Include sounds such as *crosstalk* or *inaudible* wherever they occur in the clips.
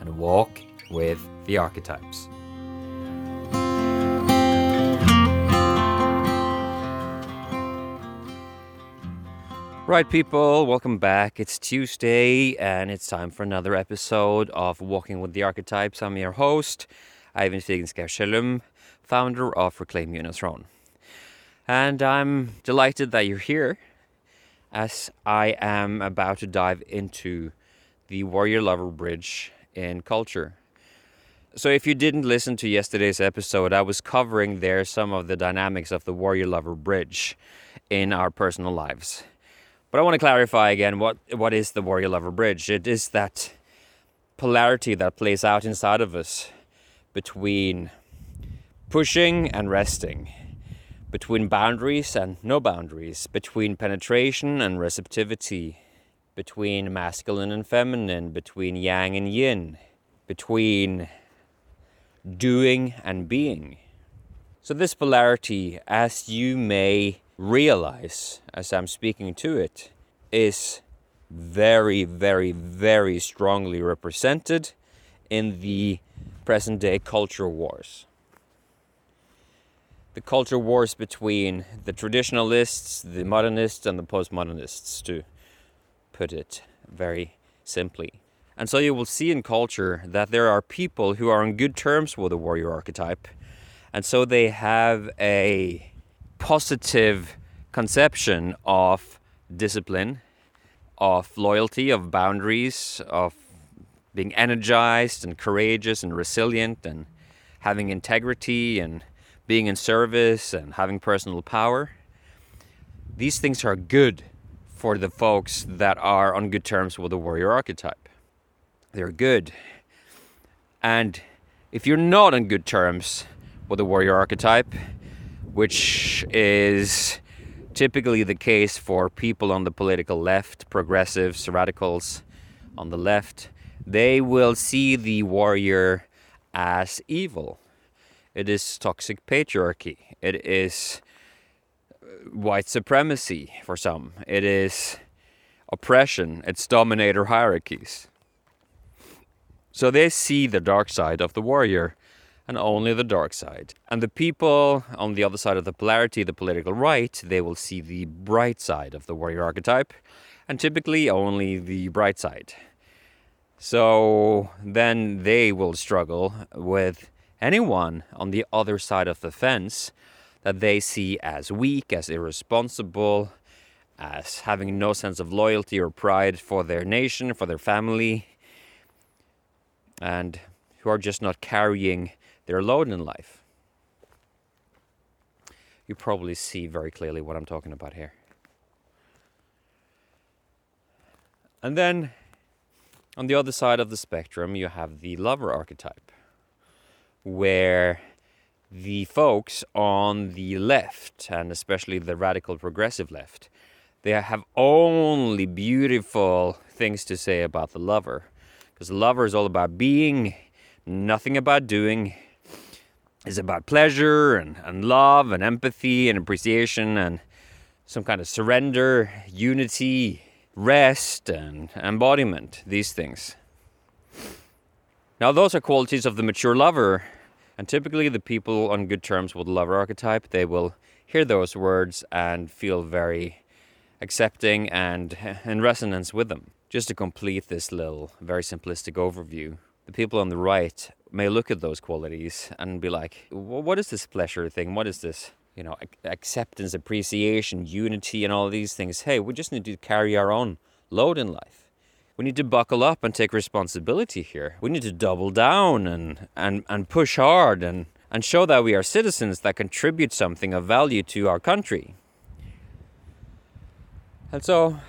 and walk with the archetypes. Right, people, welcome back. It's Tuesday and it's time for another episode of Walking with the Archetypes. I'm your host, Ivan Figenschou founder of Reclaim Throne. And I'm delighted that you're here as I am about to dive into the Warrior Lover Bridge in culture. So, if you didn't listen to yesterday's episode, I was covering there some of the dynamics of the warrior lover bridge in our personal lives. But I want to clarify again what, what is the warrior lover bridge? It is that polarity that plays out inside of us between pushing and resting, between boundaries and no boundaries, between penetration and receptivity, between masculine and feminine, between yang and yin, between doing and being. So, this polarity, as you may realize as I'm speaking to it, is very, very, very strongly represented in the present day culture wars. The culture wars between the traditionalists, the modernists, and the postmodernists, to put it very simply. And so you will see in culture that there are people who are on good terms with the warrior archetype. And so they have a positive conception of discipline, of loyalty, of boundaries, of being energized and courageous and resilient and having integrity and being in service and having personal power. These things are good for the folks that are on good terms with the warrior archetype. They're good. And if you're not on good terms with the warrior archetype, which is typically the case for people on the political left, progressives, radicals on the left, they will see the warrior as evil. It is toxic patriarchy. It is white supremacy for some. It is oppression. It's dominator hierarchies. So they see the dark side of the warrior and only the dark side. And the people on the other side of the polarity, the political right, they will see the bright side of the warrior archetype and typically only the bright side. So then they will struggle with anyone on the other side of the fence that they see as weak, as irresponsible, as having no sense of loyalty or pride for their nation, for their family, and who are just not carrying their load in life. You probably see very clearly what I'm talking about here. And then on the other side of the spectrum, you have the lover archetype, where the folks on the left, and especially the radical progressive left, they have only beautiful things to say about the lover. Because the lover is all about being, nothing about doing. It's about pleasure and, and love and empathy and appreciation and some kind of surrender, unity, rest, and embodiment. These things. Now, those are qualities of the mature lover and typically, the people on good terms with lover archetype, they will hear those words and feel very accepting and in resonance with them. Just to complete this little, very simplistic overview, the people on the right may look at those qualities and be like, what is this pleasure thing? What is this? You know, acceptance, appreciation, unity, and all these things. Hey, we just need to carry our own load in life we need to buckle up and take responsibility here. We need to double down and, and, and push hard and, and show that we are citizens that contribute something of value to our country. And so,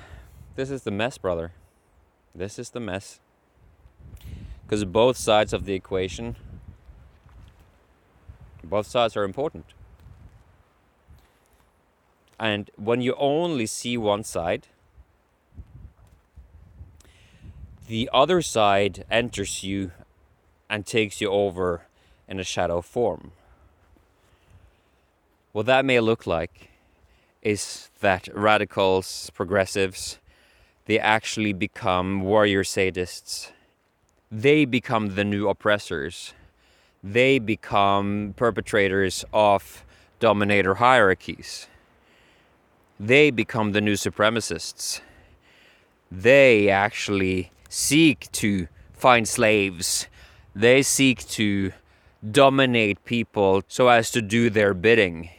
this is the mess, brother. This is the mess. because both sides of the equation, both sides are important. And when you only see one side, the other side enters you and takes you over in a shadow form. What that may look like is that radicals, progressives, they actually become warrior sadists. They become the new oppressors. They become perpetrators of dominator hierarchies. They become the new supremacists. They actually seek to find slaves. They seek to dominate people so as to do their bidding.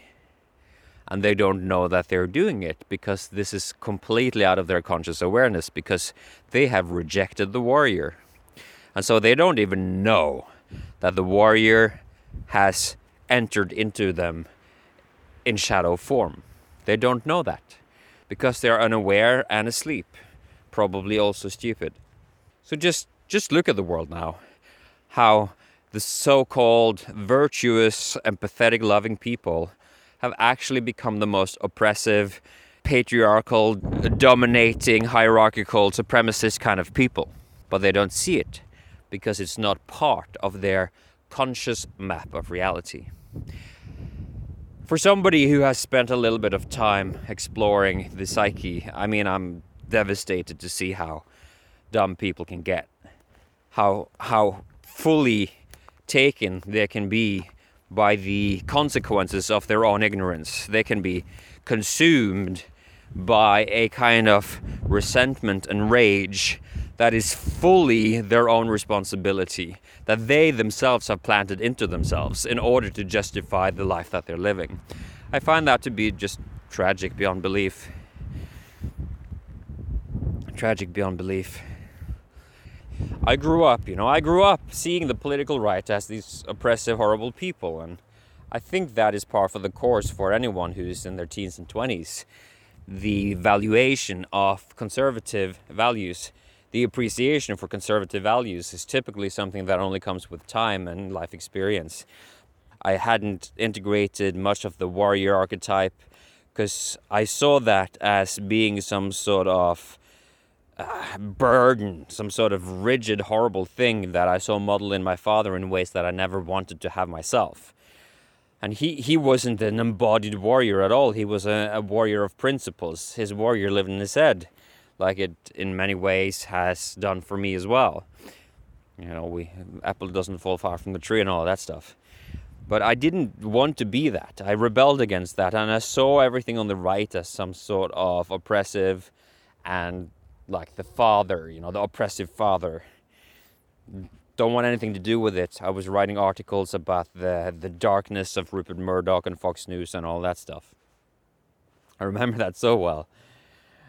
And they don't know that they're doing it because this is completely out of their conscious awareness because they have rejected the warrior. And so they don't even know that the warrior has entered into them in shadow form. They don't know that because they are unaware and asleep, probably also stupid. So just just look at the world now. How the so-called virtuous, empathetic, loving people have actually become the most oppressive, patriarchal, dominating, hierarchical, supremacist kind of people. But they don't see it because it's not part of their conscious map of reality. For somebody who has spent a little bit of time exploring the psyche, I mean, I'm devastated to see how dumb people can get. How how fully taken they can be by the consequences of their own ignorance. They can be consumed by a kind of resentment and rage that is fully their own responsibility, that they themselves have planted into themselves in order to justify the life that they're living. I find that to be just tragic beyond belief. Tragic beyond belief. I grew up, you know, I grew up seeing the political right as these oppressive, horrible people, and I think that is par for the course for anyone who's in their teens and 20s. The valuation of conservative values, the appreciation for conservative values, is typically something that only comes with time and life experience. I hadn't integrated much of the warrior archetype because I saw that as being some sort of uh, burden, some sort of rigid, horrible thing that I saw modeled in my father in ways that I never wanted to have myself. And he, he wasn't an embodied warrior at all. He was a, a warrior of principles. His warrior lived in his head, like it in many ways has done for me as well. You know, we apple doesn't fall far from the tree and all that stuff. But I didn't want to be that. I rebelled against that, and I saw everything on the right as some sort of oppressive and like the father, you know, the oppressive father. Don't want anything to do with it. I was writing articles about the the darkness of Rupert Murdoch and Fox News and all that stuff. I remember that so well.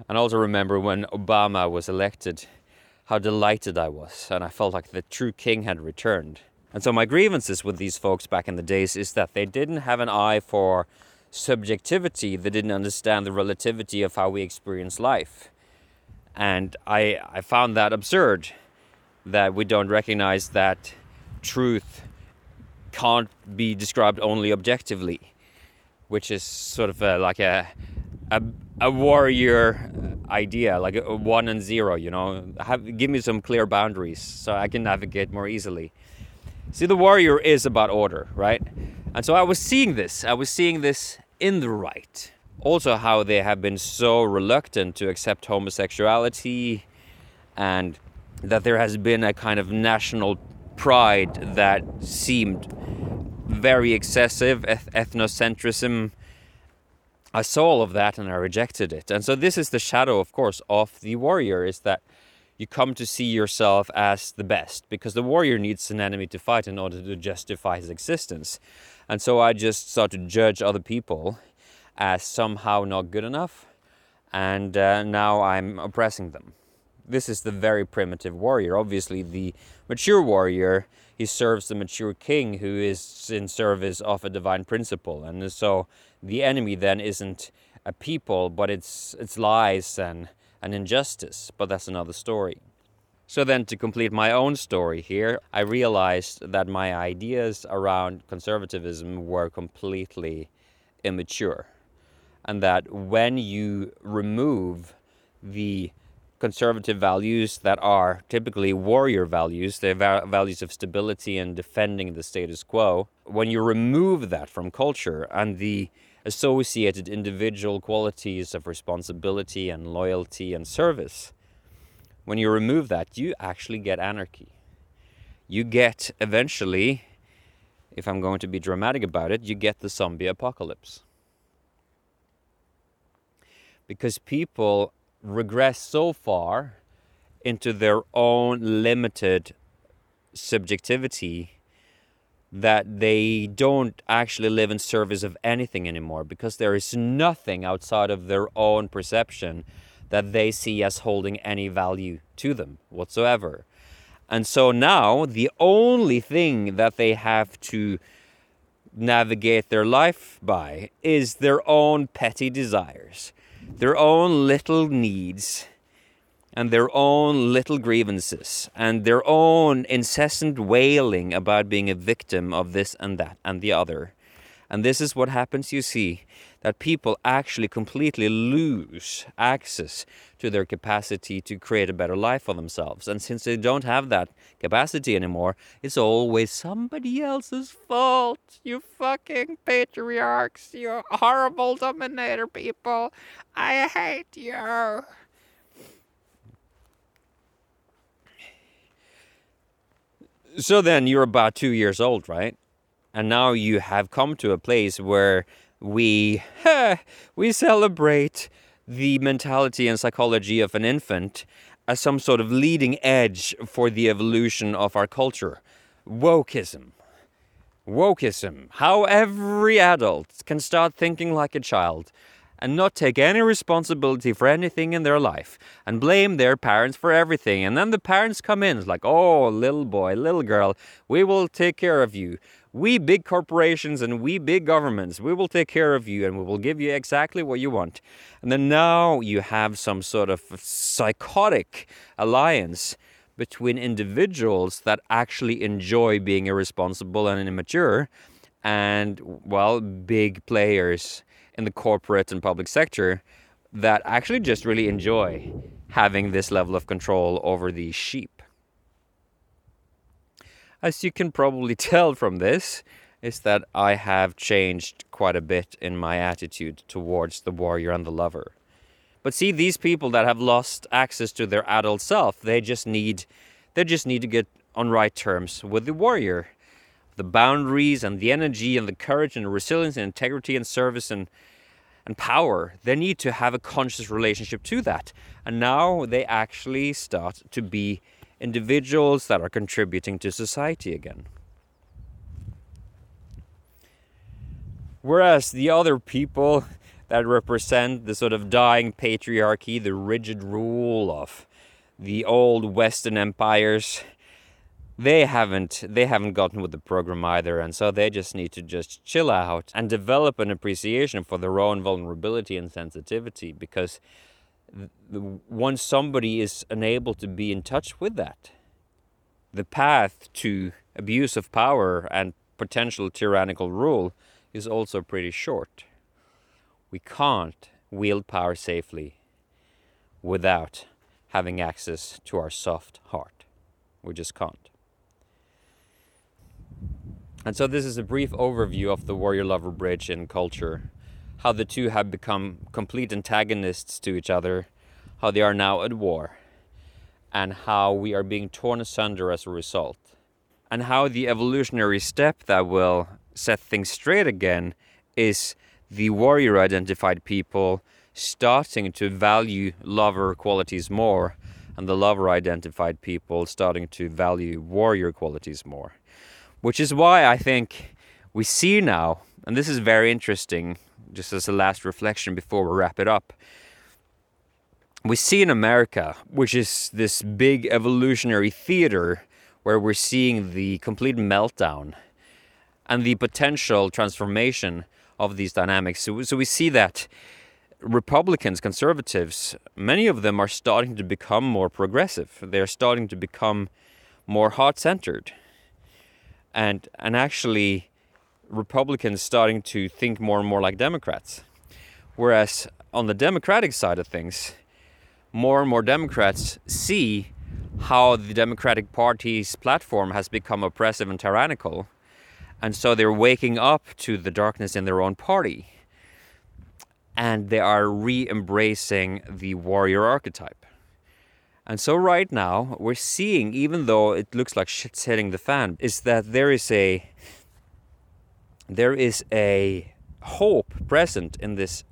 And I also remember when Obama was elected, how delighted I was, and I felt like the true king had returned. And so my grievances with these folks back in the days is that they didn't have an eye for subjectivity, they didn't understand the relativity of how we experience life. And I, I found that absurd that we don't recognize that truth can't be described only objectively, which is sort of a, like a, a, a warrior uh, idea, like a, a one and zero, you know. Have, give me some clear boundaries so I can navigate more easily. See, the warrior is about order, right? And so I was seeing this. I was seeing this in the right also how they have been so reluctant to accept homosexuality and that there has been a kind of national pride that seemed very excessive eth- ethnocentrism i saw all of that and i rejected it. And so this is the shadow of course of the warrior is that you come to see yourself as the best because the warrior needs an enemy to fight in order to justify his existence. And so i just start to judge other people as somehow not good enough, and uh, now I'm oppressing them. This is the very primitive warrior. Obviously, the mature warrior he serves the mature king who is in service of a divine principle, and so the enemy then isn't a people, but it's it's lies and an injustice. But that's another story. So then, to complete my own story here, I realized that my ideas around conservatism were completely immature. And that when you remove the conservative values that are typically warrior values, the va- values of stability and defending the status quo, when you remove that from culture and the associated individual qualities of responsibility and loyalty and service, when you remove that, you actually get anarchy. You get eventually, if I'm going to be dramatic about it, you get the zombie apocalypse. Because people regress so far into their own limited subjectivity that they don't actually live in service of anything anymore because there is nothing outside of their own perception that they see as holding any value to them whatsoever. And so now the only thing that they have to navigate their life by is their own petty desires, their own little needs, and their own little grievances, and their own incessant wailing about being a victim of this and that and the other. And this is what happens, you see, that people actually completely lose access to their capacity to create a better life for themselves. And since they don't have that capacity anymore, it's always somebody else's fault. You fucking patriarchs, you horrible dominator people. I hate you. So then you're about two years old, right? And now you have come to a place where we we celebrate the mentality and psychology of an infant as some sort of leading edge for the evolution of our culture. Wokeism. Wokeism. How every adult can start thinking like a child and not take any responsibility for anything in their life and blame their parents for everything. And then the parents come in, like, oh, little boy, little girl, we will take care of you. We big corporations and we big governments, we will take care of you and we will give you exactly what you want. And then now you have some sort of psychotic alliance between individuals that actually enjoy being irresponsible and immature and, well, big players in the corporate and public sector that actually just really enjoy having this level of control over these sheep. As you can probably *laughs* tell from this, is that I have changed quite a bit in my attitude towards the warrior and the lover. But see, these people that have lost access to their adult self, they just need, they just need to get on right terms with the warrior the boundaries and the energy and the courage and the resilience and integrity and service and and power they need to have a conscious relationship to that. And now they actually start to be individuals that are contributing to society again. Whereas the other people that represent the sort of dying patriarchy the rigid rule of the old western empires they haven't they haven't gotten with the program either and so they just need to just chill out and develop an appreciation for their own vulnerability and sensitivity because once somebody is unable to be in touch with that the path to abuse of power and potential tyrannical rule is also pretty short. We can't wield power safely without having access to our soft heart. We just can't and so this is a brief overview of the warrior lover bridge in culture, how the two have become complete antagonists to each other, how they are now at war, and how we are being torn asunder as a result, and how the evolutionary step that will set things straight again is the warrior identified people starting to value lover qualities more, and the lover identified people starting to value warrior qualities more. Which is why I think we see now, and this is very interesting, just as a last reflection before we wrap it up. We see in America, which is this big evolutionary theater where we're seeing the complete meltdown and the potential transformation of these dynamics. So, so we see that Republicans, conservatives, many of them are starting to become more progressive. They're starting to become more heart centered. And, and actually, Republicans starting to think more and more like Democrats. Whereas on the Democratic side of things, more and more Democrats see how the Democratic Party's platform has become oppressive and tyrannical. And so they're waking up to the darkness in their own party. And they are re embracing the warrior archetype. And so, right now, we're seeing, even though it looks like shit's hitting the fan, is that there is a there is a hope present in this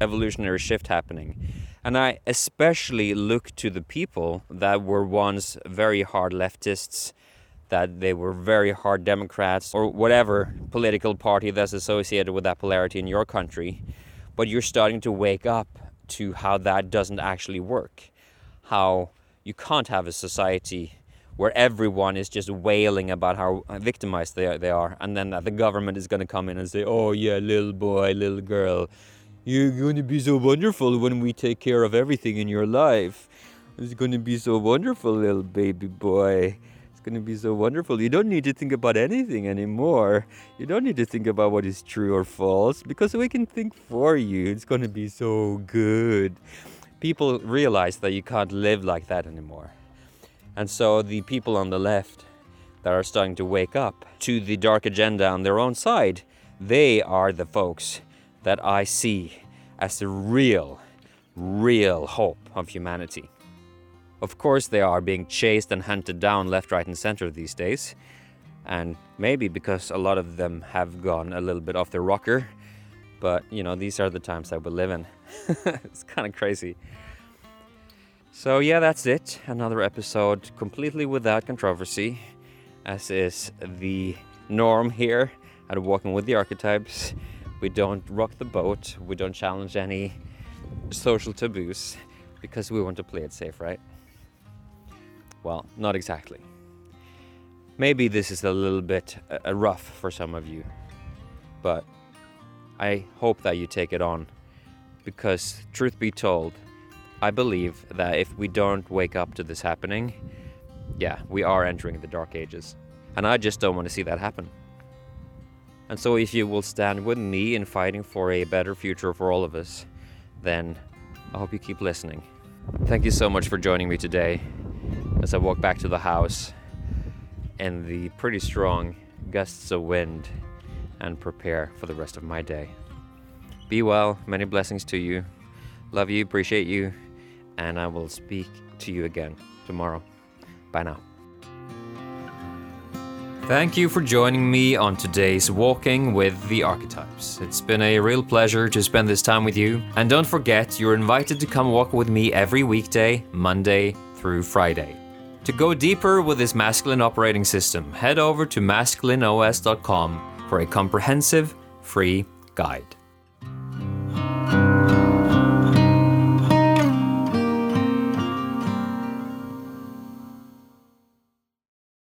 evolutionary shift happening. And I especially look to the people that were once very hard leftists, that they were very hard Democrats, or whatever political party that's associated with that polarity in your country. But you're starting to wake up to how that doesn't actually work. How you can't have a society where everyone is just wailing about how victimized they are, they are and then the government is going to come in and say, oh, yeah, little boy, little girl you're going to be so wonderful when we take care of everything in your life. It's going to be so wonderful, little baby boy. It's going to be so wonderful. You don't need to think about anything anymore. You don't need to think about what is true or false because we can think for you. It's going to be so good. People realize that you can't live like that anymore. And so the people on the left that are starting to wake up to the dark agenda on their own side, they are the folks that I see as the real, real hope of humanity. Of course, they are being chased and hunted down left, right, and center these days. And maybe because a lot of them have gone a little bit off their rocker. But, you know, these are the times that we live in. *laughs* it's kind of crazy. So, yeah, that's it. Another episode completely without controversy, as is the norm here at Walking with the Archetypes. We don't rock the boat. We don't challenge any social taboos because we want to play it safe, right? Well, not exactly. Maybe this is a little bit uh, rough for some of you, but I hope that you take it on because, truth be told, I believe that if we don't wake up to this happening, yeah, we are entering the dark ages. And I just don't want to see that happen. And so, if you will stand with me in fighting for a better future for all of us, then I hope you keep listening. Thank you so much for joining me today as I walk back to the house in the pretty strong gusts of wind and prepare for the rest of my day. Be well, many blessings to you. Love you, appreciate you, and I will speak to you again tomorrow. Bye now. Thank you for joining me on today's Walking with the Archetypes. It's been a real pleasure to spend this time with you. And don't forget, you're invited to come walk with me every weekday, Monday through Friday. To go deeper with this masculine operating system, head over to masculineos.com for a comprehensive free guide.